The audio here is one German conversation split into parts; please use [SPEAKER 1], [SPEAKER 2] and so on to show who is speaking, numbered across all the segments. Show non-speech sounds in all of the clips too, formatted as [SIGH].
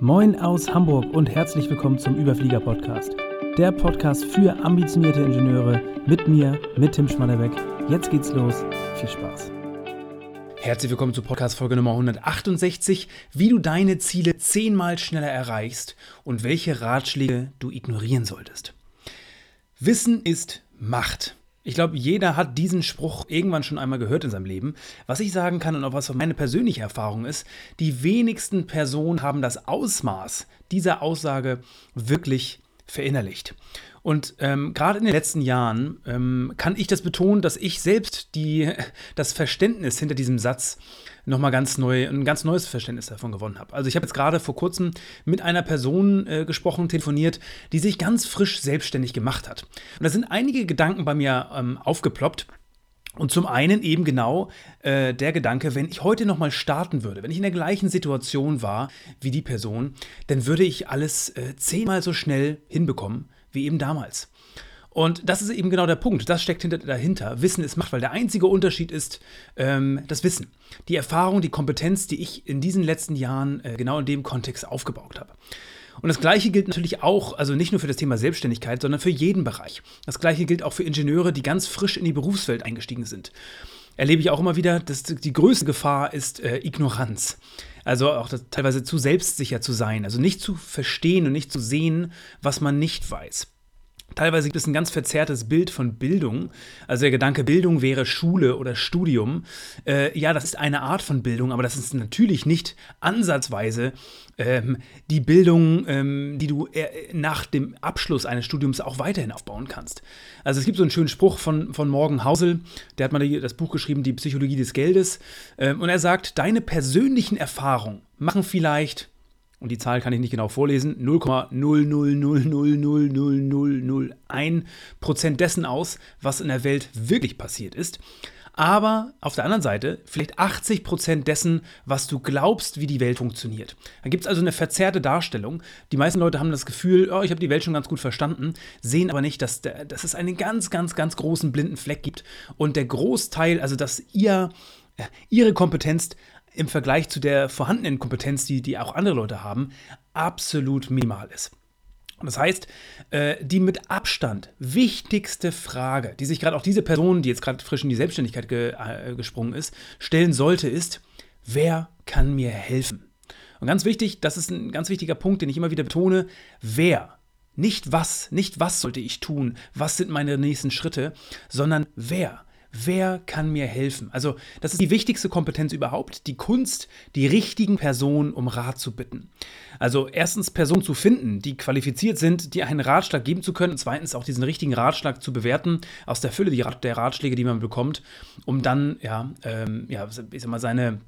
[SPEAKER 1] Moin aus Hamburg und herzlich willkommen zum Überflieger Podcast. Der Podcast für ambitionierte Ingenieure mit mir, mit Tim Schmannerbeck. Jetzt geht's los. Viel Spaß.
[SPEAKER 2] Herzlich willkommen zu Podcast Folge Nummer 168, wie du deine Ziele zehnmal schneller erreichst und welche Ratschläge du ignorieren solltest. Wissen ist Macht. Ich glaube, jeder hat diesen Spruch irgendwann schon einmal gehört in seinem Leben. Was ich sagen kann und auch was meine persönliche Erfahrung ist, die wenigsten Personen haben das Ausmaß dieser Aussage wirklich verinnerlicht. Und ähm, gerade in den letzten Jahren ähm, kann ich das betonen, dass ich selbst die, das Verständnis hinter diesem Satz nochmal ganz neu, ein ganz neues Verständnis davon gewonnen habe. Also ich habe jetzt gerade vor kurzem mit einer Person äh, gesprochen, telefoniert, die sich ganz frisch selbstständig gemacht hat. Und da sind einige Gedanken bei mir ähm, aufgeploppt. Und zum einen eben genau äh, der Gedanke, wenn ich heute nochmal starten würde, wenn ich in der gleichen Situation war wie die Person, dann würde ich alles äh, zehnmal so schnell hinbekommen wie eben damals. Und das ist eben genau der Punkt. Das steckt hinter, dahinter. Wissen ist Macht, weil der einzige Unterschied ist ähm, das Wissen. Die Erfahrung, die Kompetenz, die ich in diesen letzten Jahren äh, genau in dem Kontext aufgebaut habe. Und das Gleiche gilt natürlich auch, also nicht nur für das Thema Selbstständigkeit, sondern für jeden Bereich. Das Gleiche gilt auch für Ingenieure, die ganz frisch in die Berufswelt eingestiegen sind. Erlebe ich auch immer wieder, dass die größte Gefahr ist äh, Ignoranz. Also auch teilweise zu selbstsicher zu sein, also nicht zu verstehen und nicht zu sehen, was man nicht weiß. Teilweise gibt es ein ganz verzerrtes Bild von Bildung. Also der Gedanke, Bildung wäre Schule oder Studium. Äh, ja, das ist eine Art von Bildung, aber das ist natürlich nicht ansatzweise ähm, die Bildung, ähm, die du äh, nach dem Abschluss eines Studiums auch weiterhin aufbauen kannst. Also es gibt so einen schönen Spruch von, von Morgan Housel, der hat mal das Buch geschrieben, Die Psychologie des Geldes. Ähm, und er sagt, deine persönlichen Erfahrungen machen vielleicht und die Zahl kann ich nicht genau vorlesen, 0,000000001% dessen aus, was in der Welt wirklich passiert ist. Aber auf der anderen Seite vielleicht 80% dessen, was du glaubst, wie die Welt funktioniert. Da gibt es also eine verzerrte Darstellung. Die meisten Leute haben das Gefühl, oh, ich habe die Welt schon ganz gut verstanden, sehen aber nicht, dass, der, dass es einen ganz, ganz, ganz großen blinden Fleck gibt und der Großteil, also dass ihr, ihre Kompetenz im Vergleich zu der vorhandenen Kompetenz, die, die auch andere Leute haben, absolut minimal ist. Das heißt, äh, die mit Abstand wichtigste Frage, die sich gerade auch diese Person, die jetzt gerade frisch in die Selbstständigkeit ge äh, gesprungen ist, stellen sollte, ist, wer kann mir helfen? Und ganz wichtig, das ist ein ganz wichtiger Punkt, den ich immer wieder betone, wer. Nicht was, nicht was sollte ich tun, was sind meine nächsten Schritte, sondern wer. Wer kann mir helfen? Also, das ist die wichtigste Kompetenz überhaupt, die Kunst, die richtigen Personen um Rat zu bitten. Also, erstens Personen zu finden, die qualifiziert sind, die einen Ratschlag geben zu können, und zweitens auch diesen richtigen Ratschlag zu bewerten aus der Fülle der Ratschläge, die man bekommt, um dann, ja, ähm, ja ich sag mal, seine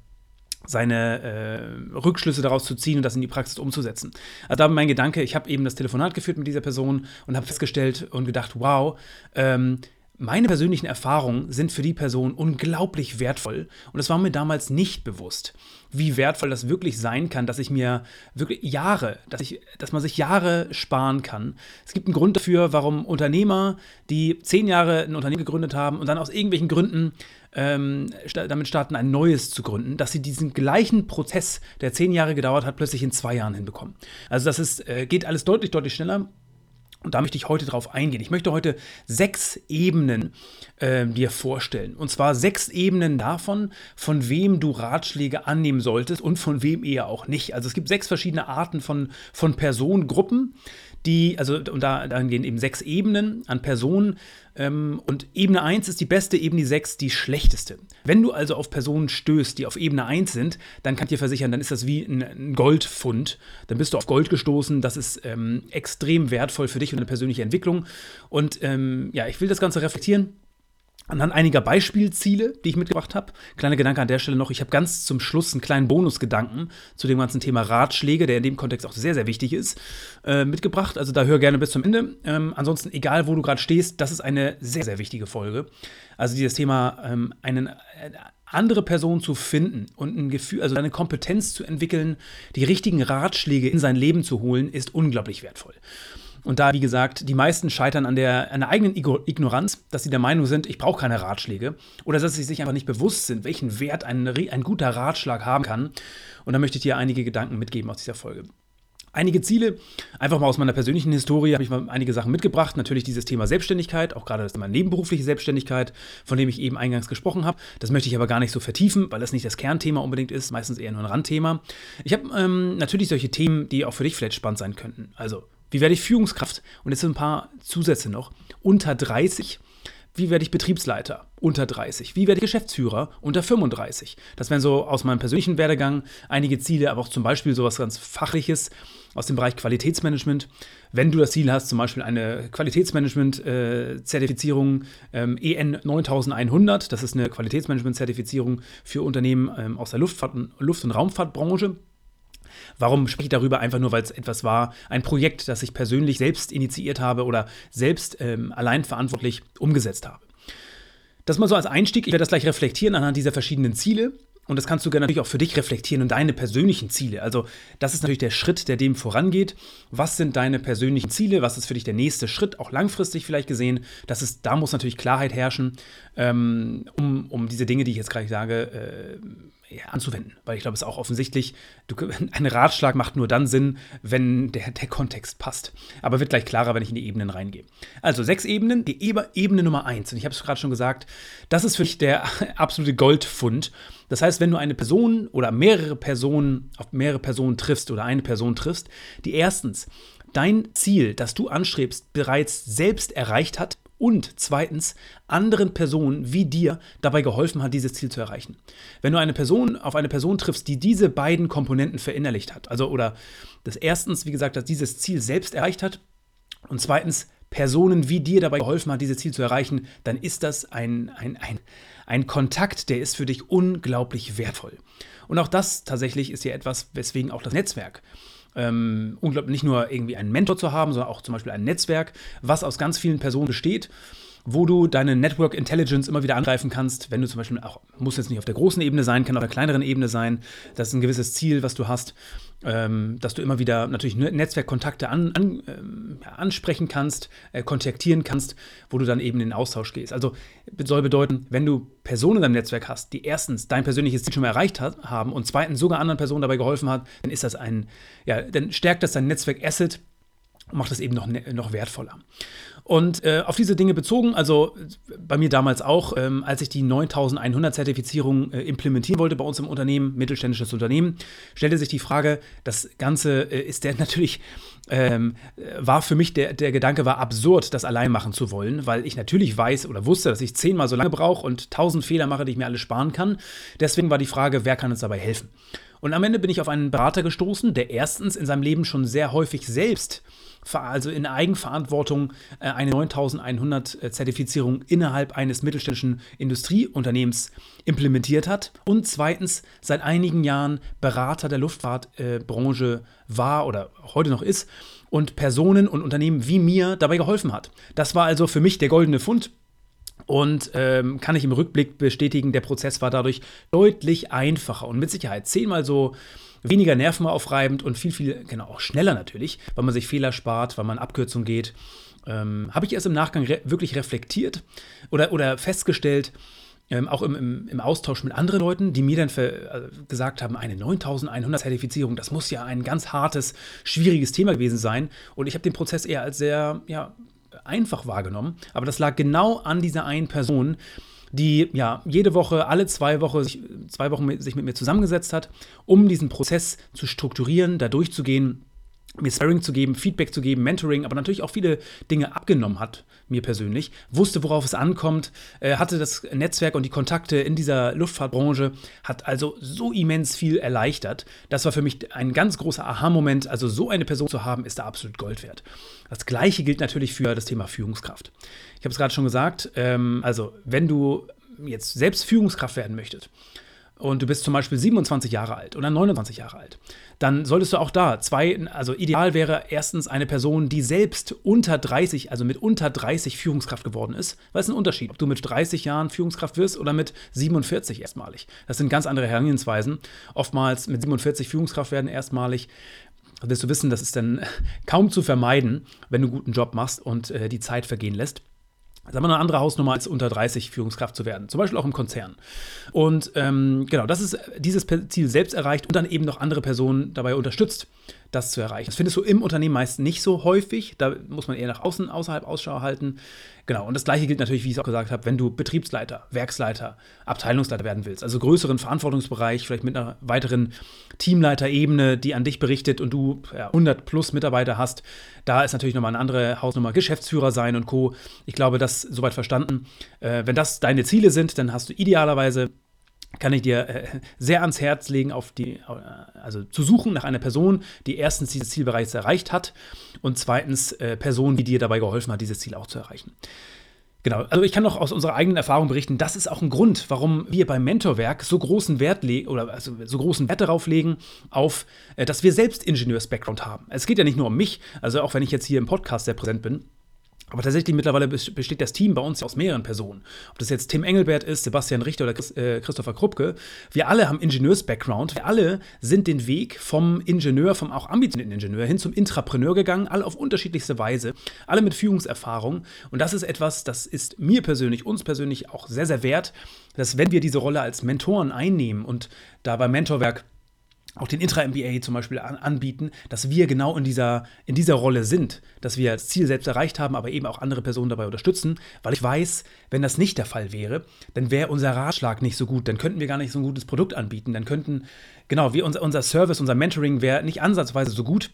[SPEAKER 2] seine äh, Rückschlüsse daraus zu ziehen und das in die Praxis umzusetzen. Also da mein Gedanke, ich habe eben das Telefonat geführt mit dieser Person und habe festgestellt und gedacht, wow, ähm, meine persönlichen Erfahrungen sind für die Person unglaublich wertvoll und es war mir damals nicht bewusst, wie wertvoll das wirklich sein kann, dass ich mir wirklich Jahre, dass, ich, dass man sich Jahre sparen kann. Es gibt einen Grund dafür, warum Unternehmer, die zehn Jahre ein Unternehmen gegründet haben und dann aus irgendwelchen Gründen ähm, damit starten, ein neues zu gründen, dass sie diesen gleichen Prozess, der zehn Jahre gedauert hat, plötzlich in zwei Jahren hinbekommen. Also das ist, äh, geht alles deutlich, deutlich schneller. Und da möchte ich heute drauf eingehen. Ich möchte heute sechs Ebenen äh, dir vorstellen. Und zwar sechs Ebenen davon, von wem du Ratschläge annehmen solltest und von wem eher auch nicht. Also es gibt sechs verschiedene Arten von, von Personengruppen die, also und da, da gehen eben sechs Ebenen an Personen. Ähm, und Ebene 1 ist die beste, Ebene 6 die schlechteste. Wenn du also auf Personen stößt, die auf Ebene 1 sind, dann kann ich dir versichern, dann ist das wie ein, ein Goldfund. Dann bist du auf Gold gestoßen. Das ist ähm, extrem wertvoll für dich und deine persönliche Entwicklung. Und ähm, ja, ich will das Ganze reflektieren Anhand einiger Beispielziele, die ich mitgebracht habe. Kleiner Gedanke an der Stelle noch. Ich habe ganz zum Schluss einen kleinen Bonusgedanken zu dem ganzen Thema Ratschläge, der in dem Kontext auch sehr, sehr wichtig ist, äh, mitgebracht. Also da hör gerne bis zum Ende. Ähm, ansonsten, egal wo du gerade stehst, das ist eine sehr, sehr wichtige Folge. Also dieses Thema, ähm, einen, äh, andere Person zu finden und ein Gefühl, also eine Kompetenz zu entwickeln, die richtigen Ratschläge in sein Leben zu holen, ist unglaublich wertvoll. Und da, wie gesagt, die meisten scheitern an der, an der eigenen Ignoranz, dass sie der Meinung sind, ich brauche keine Ratschläge. Oder dass sie sich einfach nicht bewusst sind, welchen Wert ein, ein guter Ratschlag haben kann. Und da möchte ich dir einige Gedanken mitgeben aus dieser Folge. Einige Ziele, einfach mal aus meiner persönlichen Historie habe ich mal einige Sachen mitgebracht. Natürlich dieses Thema Selbstständigkeit, auch gerade das Thema nebenberufliche Selbstständigkeit, von dem ich eben eingangs gesprochen habe. Das möchte ich aber gar nicht so vertiefen, weil das nicht das Kernthema unbedingt ist, meistens eher nur ein Randthema. Ich habe ähm, natürlich solche Themen, die auch für dich vielleicht spannend sein könnten. Also, wie werde ich Führungskraft? Und jetzt sind ein paar Zusätze noch. Unter 30 wie werde ich Betriebsleiter? Unter 30. Wie werde ich Geschäftsführer? Unter 35. Das wären so aus meinem persönlichen Werdegang einige Ziele, aber auch zum Beispiel sowas ganz Fachliches aus dem Bereich Qualitätsmanagement. Wenn du das Ziel hast, zum Beispiel eine Qualitätsmanagement-Zertifizierung ähm, EN 9100, das ist eine Qualitätsmanagement-Zertifizierung für Unternehmen ähm, aus der Luftfahrt- Luft- und Raumfahrtbranche. Warum spreche ich darüber? Einfach nur, weil es etwas war, ein Projekt, das ich persönlich selbst initiiert habe oder selbst ähm, allein verantwortlich umgesetzt habe. Das mal so als Einstieg. Ich werde das gleich reflektieren anhand dieser verschiedenen Ziele. Und das kannst du gerne natürlich auch für dich reflektieren und deine persönlichen Ziele. Also, das ist natürlich der Schritt, der dem vorangeht. Was sind deine persönlichen Ziele? Was ist für dich der nächste Schritt, auch langfristig vielleicht gesehen? Das ist, da muss natürlich Klarheit herrschen, ähm, um, um diese Dinge, die ich jetzt gerade sage, äh, anzuwenden. Weil ich glaube, es ist auch offensichtlich, du, [LAUGHS] ein Ratschlag macht nur dann Sinn, wenn der, der Kontext passt. Aber wird gleich klarer, wenn ich in die Ebenen reingehe. Also sechs Ebenen, die Ebene Nummer eins. Und ich habe es gerade schon gesagt, das ist für dich der [LAUGHS] absolute Goldfund. Das heißt, wenn du eine Person oder mehrere Personen auf mehrere Personen triffst oder eine Person triffst, die erstens dein Ziel, das du anstrebst, bereits selbst erreicht hat und zweitens anderen Personen wie dir dabei geholfen hat, dieses Ziel zu erreichen. Wenn du eine Person auf eine Person triffst, die diese beiden Komponenten verinnerlicht hat, also oder das erstens, wie gesagt, dass dieses Ziel selbst erreicht hat und zweitens Personen wie dir dabei geholfen hat, dieses Ziel zu erreichen, dann ist das ein, ein, ein, ein Kontakt, der ist für dich unglaublich wertvoll. Und auch das tatsächlich ist ja etwas, weswegen auch das Netzwerk ähm, unglaublich nicht nur irgendwie einen Mentor zu haben, sondern auch zum Beispiel ein Netzwerk, was aus ganz vielen Personen besteht wo du deine Network Intelligence immer wieder angreifen kannst, wenn du zum Beispiel auch, muss jetzt nicht auf der großen Ebene sein, kann auf der kleineren Ebene sein, das ist ein gewisses Ziel, was du hast, ähm, dass du immer wieder natürlich Netzwerkkontakte an, an, ähm, ansprechen kannst, äh, kontaktieren kannst, wo du dann eben in den Austausch gehst. Also soll bedeuten, wenn du Personen in deinem Netzwerk hast, die erstens dein persönliches Ziel schon mal erreicht hat, haben und zweitens sogar anderen Personen dabei geholfen hat, dann ist das ein, ja, dann stärkt das dein Netzwerk-Asset und macht es eben noch, ne, noch wertvoller. Und äh, auf diese Dinge bezogen, also bei mir damals auch, ähm, als ich die 9100 Zertifizierung äh, implementieren wollte bei uns im Unternehmen, mittelständisches Unternehmen, stellte sich die Frage, das Ganze äh, ist der [LAUGHS] natürlich, ähm, war für mich der, der Gedanke war absurd, das allein machen zu wollen, weil ich natürlich weiß oder wusste, dass ich zehnmal so lange brauche und tausend Fehler mache, die ich mir alle sparen kann. Deswegen war die Frage, wer kann uns dabei helfen? Und am Ende bin ich auf einen Berater gestoßen, der erstens in seinem Leben schon sehr häufig selbst also in Eigenverantwortung äh, eine 9100 äh, Zertifizierung innerhalb eines mittelständischen Industrieunternehmens implementiert hat und zweitens seit einigen Jahren Berater der Luftfahrtbranche war oder heute noch ist und Personen und Unternehmen wie mir dabei geholfen hat. Das war also für mich der goldene Fund. Und ähm, kann ich im Rückblick bestätigen, der Prozess war dadurch deutlich einfacher und mit Sicherheit zehnmal so weniger nervenaufreibend und viel, viel, genau, auch schneller natürlich, weil man sich Fehler spart, weil man Abkürzung geht. Ähm, Habe ich erst im Nachgang re wirklich reflektiert oder, oder festgestellt, ähm, auch im, im, im, Austausch mit anderen Leuten, die mir dann äh, gesagt haben, eine 9100 Zertifizierung, das muss ja ein ganz hartes, schwieriges Thema gewesen sein. Und ich habe den Prozess eher als sehr ja, einfach wahrgenommen. Aber das lag genau an dieser einen Person, die ja jede Woche, alle zwei Wochen, sich, zwei Wochen mit, sich mit mir zusammengesetzt hat, um diesen Prozess zu strukturieren, da durchzugehen, mir Sparring zu geben, Feedback zu geben, Mentoring, aber natürlich auch viele Dinge abgenommen hat, mir persönlich, wusste, worauf es ankommt, äh, hatte das Netzwerk und die Kontakte in dieser Luftfahrtbranche, hat also so immens viel erleichtert. Das war für mich ein ganz großer Aha-Moment. Also so eine Person zu haben, ist da absolut Gold wert. Das gleiche gilt natürlich für das Thema Führungskraft. Ich habe es gerade schon gesagt, ähm, also wenn du jetzt selbst Führungskraft werden möchtest, und du bist zum Beispiel 27 Jahre alt oder 29 Jahre alt, dann solltest du auch da zwei, also ideal wäre erstens eine Person, die selbst unter 30, also mit unter 30 Führungskraft geworden ist, weil es ist ein Unterschied, ob du mit 30 Jahren Führungskraft wirst oder mit 47 erstmalig. Das sind ganz andere Herangehensweisen. Oftmals mit 47 Führungskraft werden erstmalig wirst du wissen, das ist dann [LAUGHS] kaum zu vermeiden, wenn du einen guten Job machst und äh, die Zeit vergehen lässt. Ist aber eine andere Hausnummer, als unter 30 Führungskraft zu werden. Zum Beispiel auch im Konzern. Und ähm, genau, das ist dieses Ziel selbst erreicht und dann eben noch andere Personen dabei unterstützt, das zu erreichen. Das findest du im Unternehmen meist nicht so häufig. Da muss man eher nach außen, außerhalb Ausschau halten. Genau. Und das Gleiche gilt natürlich, wie ich es auch gesagt habe, wenn du Betriebsleiter, Werksleiter, Abteilungsleiter werden willst. Also größeren Verantwortungsbereich, vielleicht mit einer weiteren Teamleiterebene, die an dich berichtet und du ja, 100 plus Mitarbeiter hast. Da ist natürlich nochmal eine andere Hausnummer. Geschäftsführer sein und Co. Ich glaube, das soweit verstanden. Äh, wenn das deine Ziele sind, dann hast du idealerweise kann ich dir äh, sehr ans Herz legen, auf die, äh, also zu suchen nach einer Person, die erstens dieses Ziel bereits erreicht hat und zweitens äh, Person, die dir dabei geholfen hat, dieses Ziel auch zu erreichen. Genau, also ich kann noch aus unserer eigenen Erfahrung berichten, das ist auch ein Grund, warum wir beim Mentorwerk so großen Wert legen oder also so großen Wert darauf legen, auf, dass wir selbst Ingenieurs-Background haben. Es geht ja nicht nur um mich, also auch wenn ich jetzt hier im Podcast sehr präsent bin, aber tatsächlich mittlerweile besteht das Team bei uns aus mehreren Personen. Ob das jetzt Tim Engelbert ist, Sebastian Richter oder äh, Christopher Kruppke. Wir alle haben Ingenieurs-Background. Wir alle sind den Weg vom Ingenieur, vom auch ambitionierten Ingenieur hin zum Intrapreneur gegangen, alle auf unterschiedlichste Weise, alle mit Führungserfahrung. Und das ist etwas, das ist mir persönlich, uns persönlich auch sehr, sehr wert, dass wenn wir diese Rolle als Mentoren einnehmen und da beim Mentorwerk auch den Intra-MBA zum Beispiel an, anbieten, dass wir genau in dieser, in dieser Rolle sind, dass wir das Ziel selbst erreicht haben, aber eben auch andere Personen dabei unterstützen, weil ich weiß, wenn das nicht der Fall wäre, dann wäre unser Ratschlag nicht so gut, dann könnten wir gar nicht so ein gutes Produkt anbieten, dann könnten, genau, wir, unser, unser Service, unser Mentoring wäre nicht ansatzweise so gut.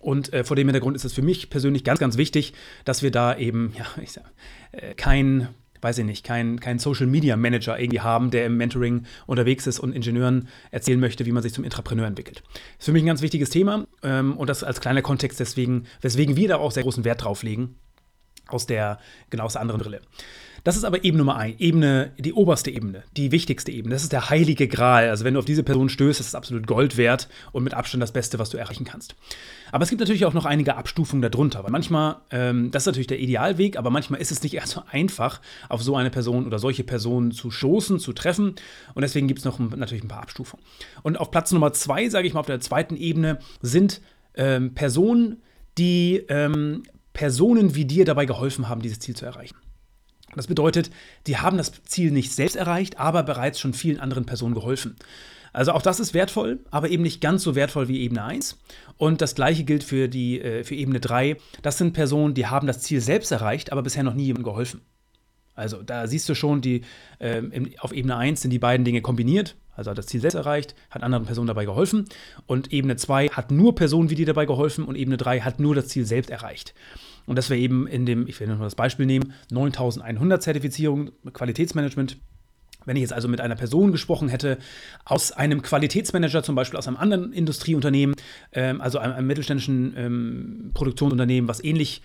[SPEAKER 2] Und äh, vor dem Hintergrund ist es für mich persönlich ganz, ganz wichtig, dass wir da eben, ja, ich sag, äh, kein weiß ich nicht, kein, kein Social Media Manager irgendwie haben, der im Mentoring unterwegs ist und Ingenieuren erzählen möchte, wie man sich zum Intrapreneur entwickelt. Das ist für mich ein ganz wichtiges Thema ähm, und das als kleiner Kontext deswegen, weswegen wir da auch sehr großen Wert drauf legen, aus der, genau aus der anderen Brille. Das ist aber Ebene Nummer 1, Ebene, die oberste Ebene, die wichtigste Ebene. Das ist der heilige Gral. Also wenn du auf diese Person stößt, ist es absolut Gold wert und mit Abstand das Beste, was du erreichen kannst. Aber es gibt natürlich auch noch einige Abstufungen darunter, weil manchmal, ähm, das ist natürlich der Idealweg, aber manchmal ist es nicht [LAUGHS] erst so einfach, auf so eine Person oder solche Personen zu stoßen, zu treffen. Und deswegen gibt es noch natürlich ein paar Abstufungen. Und auf Platz Nummer 2, sage ich mal, auf der zweiten Ebene sind ähm, Personen, die ähm, Personen wie dir dabei geholfen haben, dieses Ziel zu erreichen. Das bedeutet, die haben das Ziel nicht selbst erreicht, aber bereits schon vielen anderen Personen geholfen. Also auch das ist wertvoll, aber eben nicht ganz so wertvoll wie Ebene 1. Und das gleiche gilt für, die, äh, für Ebene 3. Das sind Personen, die haben das Ziel selbst erreicht, aber bisher noch nie jemandem geholfen. Also da siehst du schon, die, äh, auf Ebene 1 sind die beiden Dinge kombiniert. Also hat das Ziel selbst erreicht, hat anderen Personen dabei geholfen. Und Ebene 2 hat nur Personen wie dir dabei geholfen und Ebene 3 hat nur das Ziel selbst erreicht. Und das wäre eben in dem, ich will nur das Beispiel nehmen, 9100 Zertifizierung, Qualitätsmanagement. Wenn ich jetzt also mit einer Person gesprochen hätte, aus einem Qualitätsmanager, zum Beispiel aus einem anderen Industrieunternehmen, ähm, also einem, einem mittelständischen ähm, Produktionsunternehmen, was ähnlich,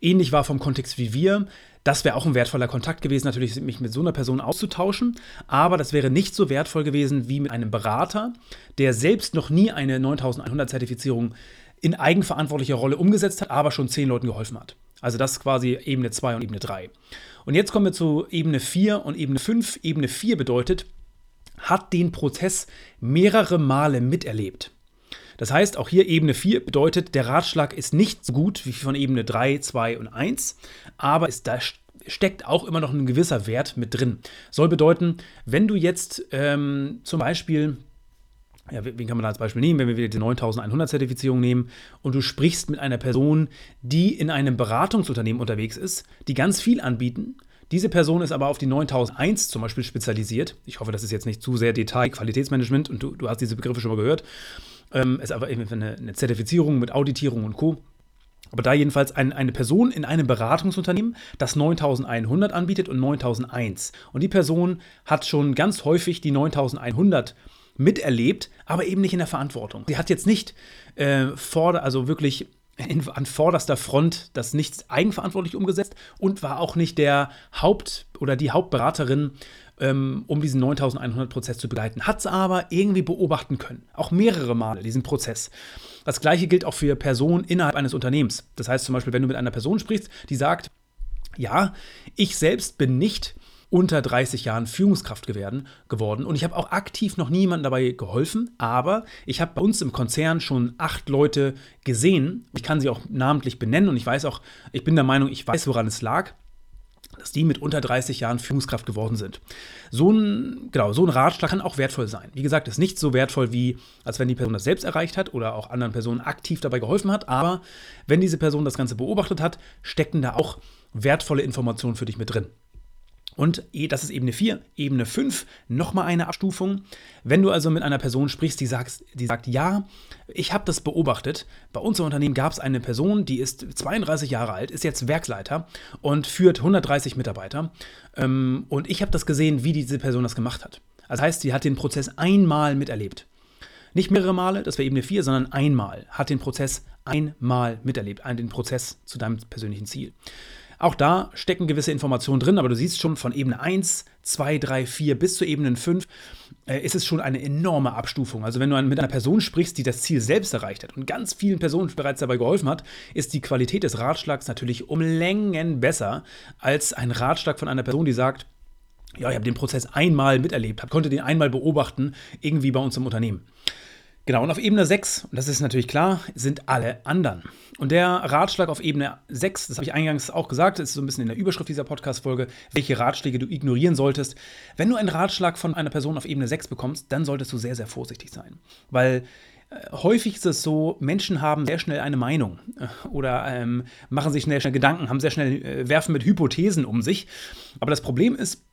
[SPEAKER 2] ähnlich war vom Kontext wie wir, das wäre auch ein wertvoller Kontakt gewesen, natürlich mich mit so einer Person auszutauschen, aber das wäre nicht so wertvoll gewesen wie mit einem Berater, der selbst noch nie eine 9100 Zertifizierung in eigenverantwortlicher Rolle umgesetzt hat, aber schon zehn Leuten geholfen hat. Also das ist quasi Ebene 2 und Ebene 3. Und jetzt kommen wir zu Ebene 4 und Ebene 5. Ebene 4 bedeutet, hat den Prozess mehrere Male miterlebt. Das heißt, auch hier Ebene 4 bedeutet, der Ratschlag ist nicht so gut wie von Ebene 3, 2 und 1, aber ist, da steckt auch immer noch ein gewisser Wert mit drin. Soll bedeuten, wenn du jetzt ähm, zum Beispiel ja, wen kann man da als Beispiel nehmen, wenn wir wieder die 9100 Zertifizierung nehmen und du sprichst mit einer Person, die in einem Beratungsunternehmen unterwegs ist, die ganz viel anbieten. Diese Person ist aber auf die 9001 zum Beispiel spezialisiert. Ich hoffe, das ist jetzt nicht zu sehr Detail, Qualitätsmanagement und du, du hast diese Begriffe schon mal gehört. Ähm, ist aber eine, eine Zertifizierung mit Auditierung und Co. Aber da jedenfalls ein, eine Person in einem Beratungsunternehmen, das 9100 anbietet und 9001. Und die Person hat schon ganz häufig die 9100 miterlebt, aber eben nicht in der Verantwortung. Sie hat jetzt nicht äh, vor, also wirklich in, an vorderster Front das nicht eigenverantwortlich umgesetzt und war auch nicht der Haupt- oder die Hauptberaterin, ähm, um diesen 9100-Prozess zu begleiten. Hat es aber irgendwie beobachten können, auch mehrere Male diesen Prozess. Das gleiche gilt auch für Personen innerhalb eines Unternehmens. Das heißt zum Beispiel, wenn du mit einer Person sprichst, die sagt, ja, ich selbst bin nicht unter 30 Jahren Führungskraft geworden. Und ich habe auch aktiv noch niemandem dabei geholfen, aber ich habe bei uns im Konzern schon acht Leute gesehen. Ich kann sie auch namentlich benennen und ich weiß auch, ich bin der Meinung, ich weiß, woran es lag. dass die mit unter 30 Jahren Führungskraft geworden sind. So ein, genau, so ein Ratschlag kann auch wertvoll sein. Wie gesagt, ist nicht so wertvoll, wie als wenn die Person das selbst erreicht hat oder auch anderen Personen aktiv dabei geholfen hat. Aber wenn diese Person das Ganze beobachtet hat, stecken da auch wertvolle Informationen für dich mit drin. Und das ist Ebene 4. Ebene 5, nochmal eine Abstufung. Wenn du also mit einer Person sprichst, die, sagst, die sagt, ja, ich habe das beobachtet. Bei uns im Unternehmen gab es eine Person, die ist 32 Jahre alt, ist jetzt Werksleiter und führt 130 Mitarbeiter. Ähm, und ich habe das gesehen, wie diese Person das gemacht hat. Das heißt, sie hat den Prozess einmal miterlebt. Nicht mehrere Male, das wäre Ebene 4, sondern einmal hat den Prozess einmal miterlebt, den Prozess zu deinem persönlichen Ziel. Auch da stecken gewisse Informationen drin, aber du siehst schon von Ebene 1, 2, 3, 4 bis zur Ebene 5 äh, ist es schon eine enorme Abstufung. Also wenn du mit einer Person sprichst, die das Ziel selbst erreicht hat und ganz vielen Personen bereits dabei geholfen hat, ist die Qualität des Ratschlags natürlich um Längen besser als ein Ratschlag von einer Person, die sagt, ja, ich habe den Prozess einmal miterlebt, konnte den einmal beobachten, irgendwie bei uns im Unternehmen. Genau, und auf Ebene 6, und das ist natürlich klar, sind alle anderen. Und der Ratschlag auf Ebene 6, das habe ich eingangs auch gesagt, ist so ein bisschen in der Überschrift dieser Podcast-Folge, welche Ratschläge du ignorieren solltest. Wenn du einen Ratschlag von einer Person auf Ebene 6 bekommst, dann solltest du sehr, sehr vorsichtig sein. Weil äh, häufig ist es so, Menschen haben sehr schnell eine Meinung äh, oder ähm, machen sich schnell, schnell Gedanken, haben sehr schnell, äh, werfen mit Hypothesen um sich. Aber das Problem ist,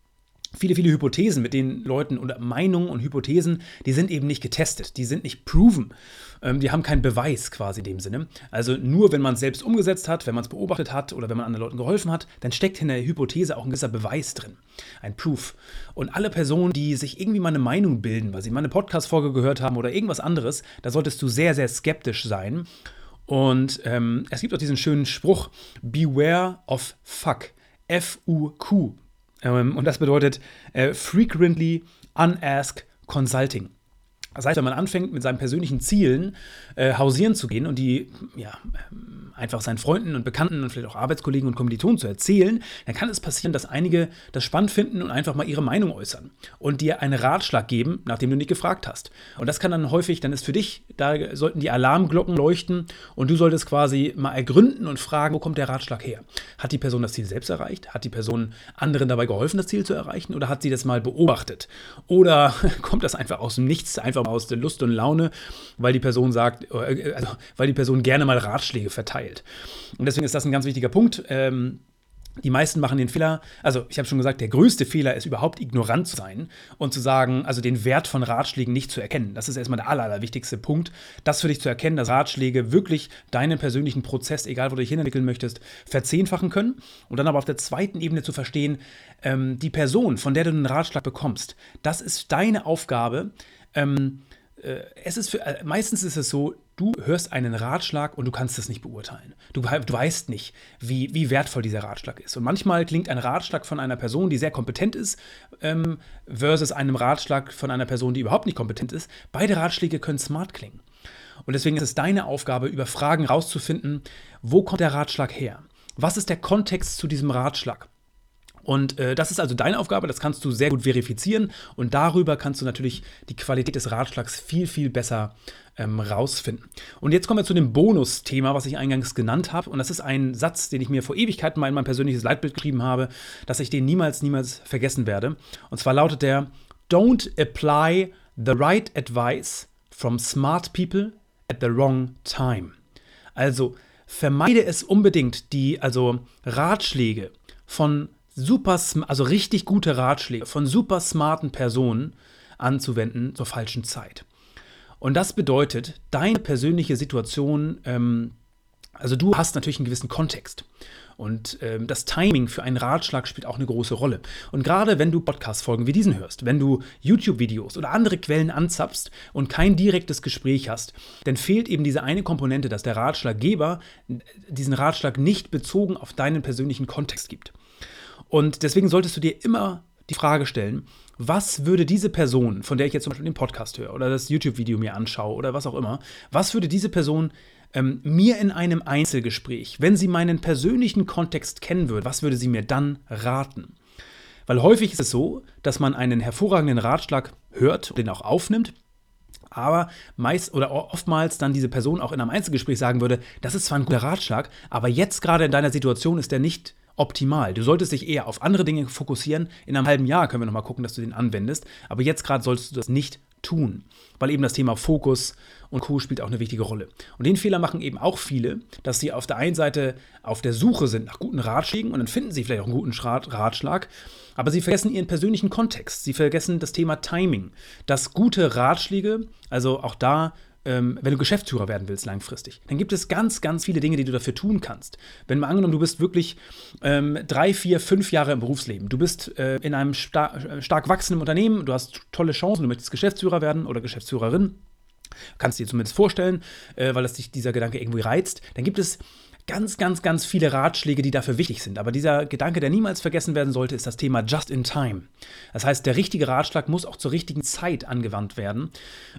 [SPEAKER 2] viele, viele Hypothesen mit den Leuten oder Meinungen und Hypothesen, die sind eben nicht getestet, die sind nicht proven. Ähm, die haben keinen Beweis quasi in dem Sinne. Also nur wenn man es selbst umgesetzt hat, wenn man es beobachtet hat oder wenn man anderen Leuten geholfen hat, dann steckt in der Hypothese auch ein gewisser Beweis drin, ein Proof. Und alle Personen, die sich irgendwie mal eine Meinung bilden, weil sie mal eine Podcast-Folge gehört haben oder irgendwas anderes, da solltest du sehr, sehr skeptisch sein. Und ähm, es gibt auch diesen schönen Spruch, Beware of Fuck. F-U-Q. Ähm, und das bedeutet äh, Frequently Unasked Consulting. Das heißt, wenn man anfängt, mit seinen persönlichen Zielen äh, hausieren zu gehen und die ja, ähm, einfach seinen Freunden und Bekannten und vielleicht auch Arbeitskollegen und Kommilitonen zu erzählen, dann kann es passieren, dass einige das spannend finden und einfach mal ihre Meinung äußern und dir einen Ratschlag geben, nachdem du nicht gefragt hast. Und das kann dann häufig, dann ist für dich, da sollten die Alarmglocken leuchten und du solltest quasi mal ergründen und fragen, wo kommt der Ratschlag her? Hat die Person das Ziel selbst erreicht? Hat die Person anderen dabei geholfen, das Ziel zu erreichen? Oder hat sie das mal beobachtet? Oder [LAUGHS] kommt das einfach aus dem Nichts, einfach aus der Lust und Laune, weil die Person sagt, äh, also, weil die Person gerne mal Ratschläge verteilt. Und deswegen ist das ein ganz wichtiger Punkt. Ähm, die meisten machen den Fehler, also ich habe schon gesagt, der größte Fehler ist überhaupt ignorant zu sein und zu sagen, also den Wert von Ratschlägen nicht zu erkennen. Das ist erstmal der aller, allerwichtigste Punkt, das für dich zu erkennen, dass Ratschläge wirklich deinen persönlichen Prozess, egal wo du dich hinentwickeln möchtest, verzehnfachen können. Und dann aber auf der zweiten Ebene zu verstehen, ähm, die Person, von der du einen Ratschlag bekommst, das ist deine Aufgabe, ähm, äh, es ist für, äh, meistens ist es so, du hörst einen Ratschlag und du kannst es nicht beurteilen. Du, du weißt nicht, wie, wie, wertvoll dieser Ratschlag ist. Und manchmal klingt ein Ratschlag von einer Person, die sehr kompetent ist, ähm, versus einem Ratschlag von einer Person, die überhaupt nicht kompetent ist. Beide Ratschläge können smart klingen. Und deswegen ist es deine Aufgabe, über Fragen rauszufinden, wo kommt der Ratschlag her? Was ist der Kontext zu diesem Ratschlag? Und äh, das ist also deine Aufgabe, das kannst du sehr gut verifizieren und darüber kannst du natürlich die Qualität des Ratschlags viel, viel besser ähm, rausfinden. Und jetzt kommen wir zu dem Bonusthema, was ich eingangs genannt habe. Und das ist ein Satz, den ich mir vor Ewigkeiten mal in mein persönliches Leitbild geschrieben habe, dass ich den niemals, niemals vergessen werde. Und zwar lautet der: Don't apply the right advice from smart people at the wrong time. Also vermeide es unbedingt, die also Ratschläge von super, also richtig gute Ratschläge von super smarten Personen anzuwenden zur falschen Zeit. Und das bedeutet, deine persönliche Situation, ähm, also du hast natürlich einen gewissen Kontext. Und ähm, das Timing für einen Ratschlag spielt auch eine große Rolle. Und gerade wenn du Podcast-Folgen wie diesen hörst, wenn du YouTube-Videos oder andere Quellen anzapfst und kein direktes Gespräch hast, dann fehlt eben diese eine Komponente, dass der Ratschlaggeber diesen Ratschlag nicht bezogen auf deinen persönlichen Kontext gibt. Und deswegen solltest du dir immer die Frage stellen, was würde diese Person, von der ich jetzt zum Beispiel den Podcast höre oder das YouTube-Video mir anschaue oder was auch immer, was würde diese Person ähm, mir in einem Einzelgespräch, wenn sie meinen persönlichen Kontext kennen würde, was würde sie mir dann raten? Weil häufig ist es so, dass man einen hervorragenden Ratschlag hört und den auch aufnimmt, aber meist oder oftmals dann diese Person auch in einem Einzelgespräch sagen würde, das ist zwar ein guter Ratschlag, aber jetzt gerade in deiner Situation ist der nicht optimal. Du solltest dich eher auf andere Dinge fokussieren. In einem halben Jahr können wir nochmal gucken, dass du den anwendest. Aber jetzt gerade solltest du das nicht tun, weil eben das Thema Fokus und Co. spielt auch eine wichtige Rolle. Und den Fehler machen eben auch viele, dass sie auf der einen Seite auf der Suche sind nach guten Ratschlägen und dann finden sie vielleicht auch einen guten Ratschlag, aber sie vergessen ihren persönlichen Kontext. Sie vergessen das Thema Timing. Dass gute Ratschläge, also auch da ähm, wenn du Geschäftsführer werden willst langfristig, dann gibt es ganz, ganz viele Dinge, die du dafür tun kannst. Wenn mal angenommen, du bist wirklich ähm, drei, vier, fünf Jahre im Berufsleben, du bist äh, in einem star äh, stark wachsenden Unternehmen, du hast tolle Chancen, du möchtest Geschäftsführer werden oder Geschäftsführerin, kannst dir zumindest vorstellen, äh, weil das dich dieser Gedanke irgendwie reizt, dann gibt es ganz, ganz, ganz viele Ratschläge, die dafür wichtig sind. Aber dieser Gedanke, der niemals vergessen werden sollte, ist das Thema Just in Time. Das heißt, der richtige Ratschlag muss auch zur richtigen Zeit angewandt werden,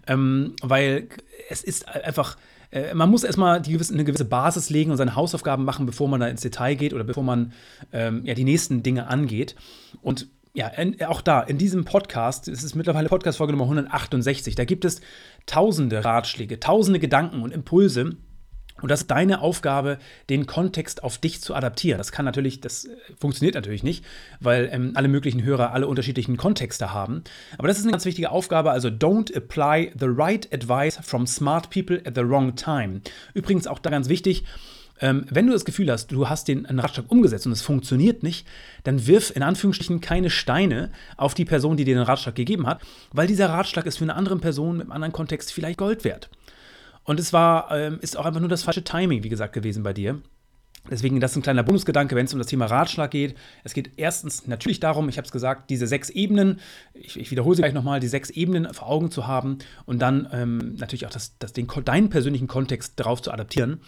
[SPEAKER 2] ähm, weil es ist einfach äh, man muss erstmal gewisse, eine gewisse Basis legen und seine Hausaufgaben machen, bevor man da ins Detail geht oder bevor man ähm, ja, die nächsten Dinge angeht. Und ja, in, auch da, in diesem Podcast, es ist mittlerweile Podcast-Folge Nummer 168, da gibt es tausende Ratschläge, tausende Gedanken und Impulse, und das ist deine Aufgabe, den Kontext auf dich zu adaptieren. Das kann natürlich, das äh, funktioniert natürlich nicht, weil ähm, alle möglichen Hörer alle unterschiedlichen Kontexte haben. Aber das ist eine ganz wichtige Aufgabe. Also don't apply the right advice from smart people at the wrong time. Übrigens auch da ganz wichtig. Ähm, wenn du das Gefühl hast, du hast den Ratschlag umgesetzt und es funktioniert nicht, dann wirf in Anführungsstrichen keine Steine auf die Person, die dir den Ratschlag gegeben hat, weil dieser Ratschlag ist für eine andere Person mit einem anderen Kontext vielleicht Gold wert. Und es war, ähm, ist auch einfach nur das falsche Timing, wie gesagt, gewesen bei dir. Deswegen, das ist ein kleiner Bonusgedanke, wenn es um das Thema Ratschlag geht. Es geht erstens natürlich darum, ich habe es gesagt, diese sechs Ebenen, ich, ich wiederhole sie gleich nochmal, die sechs Ebenen vor Augen zu haben und dann ähm, natürlich auch das, das, den, deinen persönlichen Kontext darauf zu adaptieren.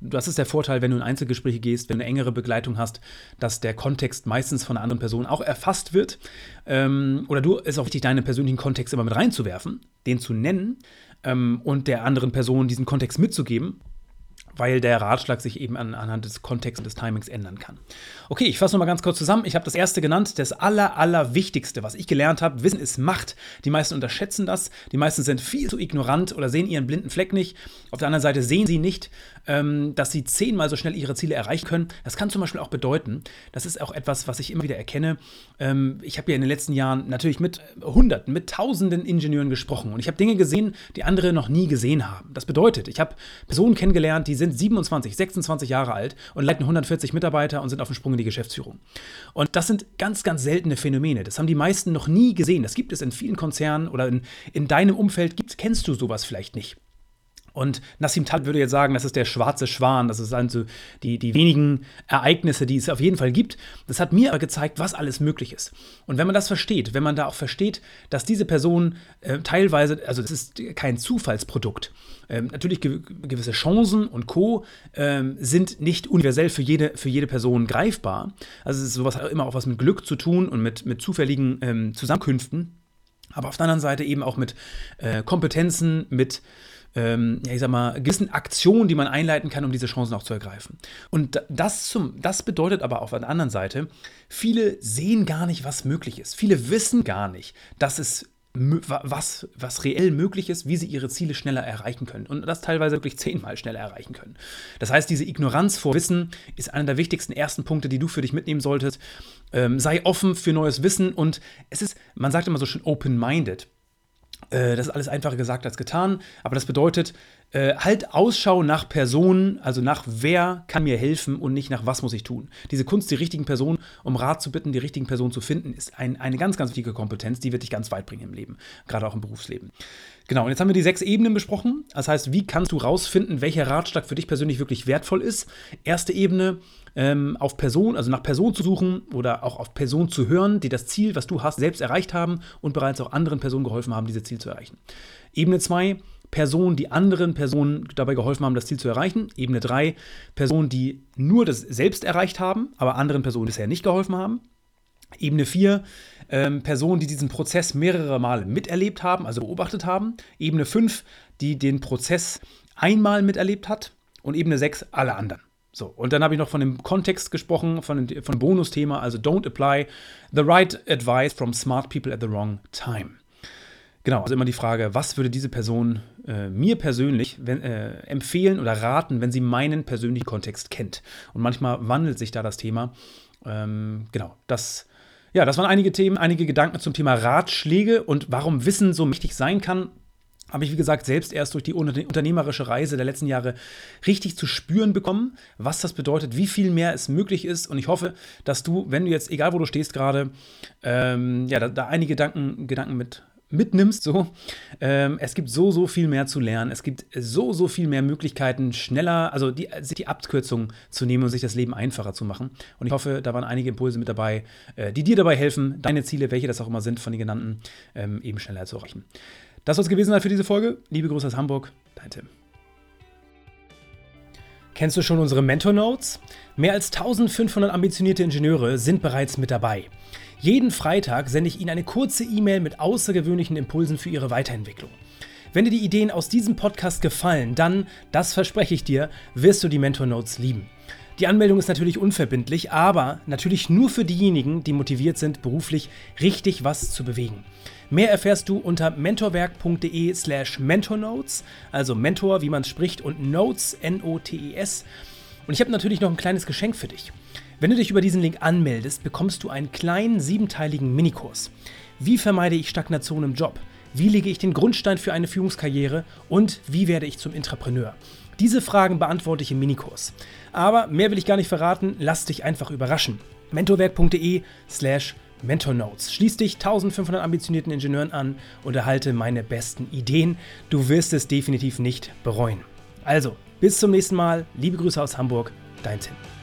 [SPEAKER 2] Das ist der Vorteil, wenn du in Einzelgespräche gehst, wenn du eine engere Begleitung hast, dass der Kontext meistens von einer anderen Person auch erfasst wird. Ähm, oder du ist auch wichtig, deinen persönlichen Kontext immer mit reinzuwerfen, den zu nennen ähm, und der anderen Person diesen Kontext mitzugeben, weil der Ratschlag sich eben an, anhand des Kontexts und des Timings ändern kann. Okay, ich fasse nochmal ganz kurz zusammen. Ich habe das erste genannt, das aller, aller Wichtigste, was ich gelernt habe. Wissen ist Macht. Die meisten unterschätzen das. Die meisten sind viel zu ignorant oder sehen ihren blinden Fleck nicht. Auf der anderen Seite sehen sie nicht, ähm, dass sie zehnmal so schnell ihre Ziele erreichen können. Das kann zum Beispiel auch bedeuten, das ist auch etwas, was ich immer wieder erkenne. Ähm, ich habe ja in den letzten Jahren natürlich mit Hunderten, mit Tausenden Ingenieuren gesprochen und ich habe Dinge gesehen, die andere noch nie gesehen haben. Das bedeutet, ich habe Personen kennengelernt, die sind 27, 26 Jahre alt und leiten 140 Mitarbeiter und sind auf dem Sprung in die Geschäftsführung. Und das sind ganz, ganz seltene Phänomene. Das haben die meisten noch nie gesehen. Das gibt es in vielen Konzernen oder in, in deinem Umfeld, gibt, kennst du sowas vielleicht nicht. Und Nassim Taleb würde jetzt sagen, das ist der schwarze Schwan, das sind also die, die wenigen Ereignisse, die es auf jeden Fall gibt. Das hat mir aber gezeigt, was alles möglich ist. Und wenn man das versteht, wenn man da auch versteht, dass diese Person äh, teilweise, also das ist kein Zufallsprodukt, ähm, natürlich ge gewisse Chancen und Co. Ähm, sind nicht universell für jede, für jede Person greifbar. Also es ist sowas immer auch was mit Glück zu tun und mit, mit zufälligen ähm, Zusammenkünften. Aber auf der anderen Seite eben auch mit äh, Kompetenzen, mit ähm, ja, ich sag mal, gewissen Aktionen, die man einleiten kann, um diese Chancen auch zu ergreifen. Und das, zum, das bedeutet aber auf der anderen Seite, viele sehen gar nicht, was möglich ist. Viele wissen gar nicht, dass es was, was reell möglich ist, wie sie ihre Ziele schneller erreichen können. Und das teilweise wirklich zehnmal schneller erreichen können. Das heißt, diese Ignoranz vor Wissen ist einer der wichtigsten ersten Punkte, die du für dich mitnehmen solltest. Ähm, sei offen für neues Wissen und es ist, man sagt immer so schön open-minded. Äh, das ist alles einfacher gesagt als getan, aber das bedeutet, äh, halt Ausschau nach Personen, also nach wer kann mir helfen und nicht nach was muss ich tun. Diese Kunst, die richtigen Personen um Rat zu bitten, die richtigen Personen zu finden, ist ein, eine ganz, ganz wichtige Kompetenz, die wird dich ganz weit bringen im Leben, gerade auch im Berufsleben. Genau, und jetzt haben wir die sechs Ebenen besprochen. Das heißt, wie kannst du rausfinden, welcher Ratschlag für dich persönlich wirklich wertvoll ist? Erste Ebene, ähm, auf Person, also nach Person zu suchen oder auch auf Personen zu hören, die das Ziel, was du hast, selbst erreicht haben und bereits auch anderen Personen geholfen haben, dieses Ziel zu erreichen. Ebene 2, Personen, die anderen Personen dabei geholfen haben, das Ziel zu erreichen. Ebene 3, Personen, die nur das selbst erreicht haben, aber anderen Personen bisher nicht geholfen haben. Ebene 4, ähm, Personen, die diesen Prozess mehrere Male miterlebt haben, also beobachtet haben. Ebene 5, die den Prozess einmal miterlebt hat. Und Ebene 6, alle anderen. So, und dann habe ich noch von dem Kontext gesprochen, von dem, von Bonusthema, also don't apply the right advice from smart people at the wrong time. Genau, also immer die Frage, was würde diese Person äh, mir persönlich wenn, äh, empfehlen oder raten, wenn sie meinen persönlichen Kontext kennt. Und manchmal wandelt sich da das Thema. Ähm, genau, das, ja, das waren einige Themen, einige Gedanken zum Thema Ratschläge und warum Wissen so mächtig sein kann. Habe ich, wie gesagt, selbst erst durch die unternehmerische Reise der letzten Jahre richtig zu spüren bekommen, was das bedeutet, wie viel mehr es möglich ist. Und ich hoffe, dass du, wenn du jetzt, egal wo du stehst gerade, ähm, ja, da, da einige Gedanken, Gedanken mit mitnimmst. So. Ähm, es gibt so, so viel mehr zu lernen. Es gibt so, so viel mehr Möglichkeiten, schneller, also die, die Abkürzung zu nehmen und sich das Leben einfacher zu machen. Und ich hoffe, da waren einige Impulse mit dabei, äh, die dir dabei helfen, deine Ziele, welche das auch immer sind, von den genannten, ähm, eben schneller zu erreichen. Das soll es gewesen sein für diese Folge. Liebe Grüße aus Hamburg, dein Tim. Kennst du schon unsere Mentor Notes? Mehr als 1500 ambitionierte Ingenieure sind bereits mit dabei. Jeden Freitag sende ich Ihnen eine kurze E-Mail mit außergewöhnlichen Impulsen für Ihre Weiterentwicklung. Wenn dir die Ideen aus diesem Podcast gefallen, dann, das verspreche ich dir, wirst du die Mentor Notes lieben. Die Anmeldung ist natürlich unverbindlich, aber natürlich nur für diejenigen, die motiviert sind, beruflich richtig was zu bewegen. Mehr erfährst du unter mentorwerk.de slash mentornotes, also Mentor, wie man es spricht, und Notes, N-O-T-E-S. Und ich habe natürlich noch ein kleines Geschenk für dich. Wenn du dich über diesen Link anmeldest, bekommst du einen kleinen siebenteiligen Minikurs. Wie vermeide ich Stagnation im Job? Wie lege ich den Grundstein für eine Führungskarriere? Und wie werde ich zum Intrapreneur? Diese Fragen beantworte ich im Minikurs. Aber mehr will ich gar nicht verraten, lass dich einfach überraschen. mentorwerk.de slash mentornotes. Schließ dich 1500 ambitionierten Ingenieuren an und erhalte meine besten Ideen. Du wirst es definitiv nicht bereuen. Also, bis zum nächsten Mal. Liebe Grüße aus Hamburg, dein Tim.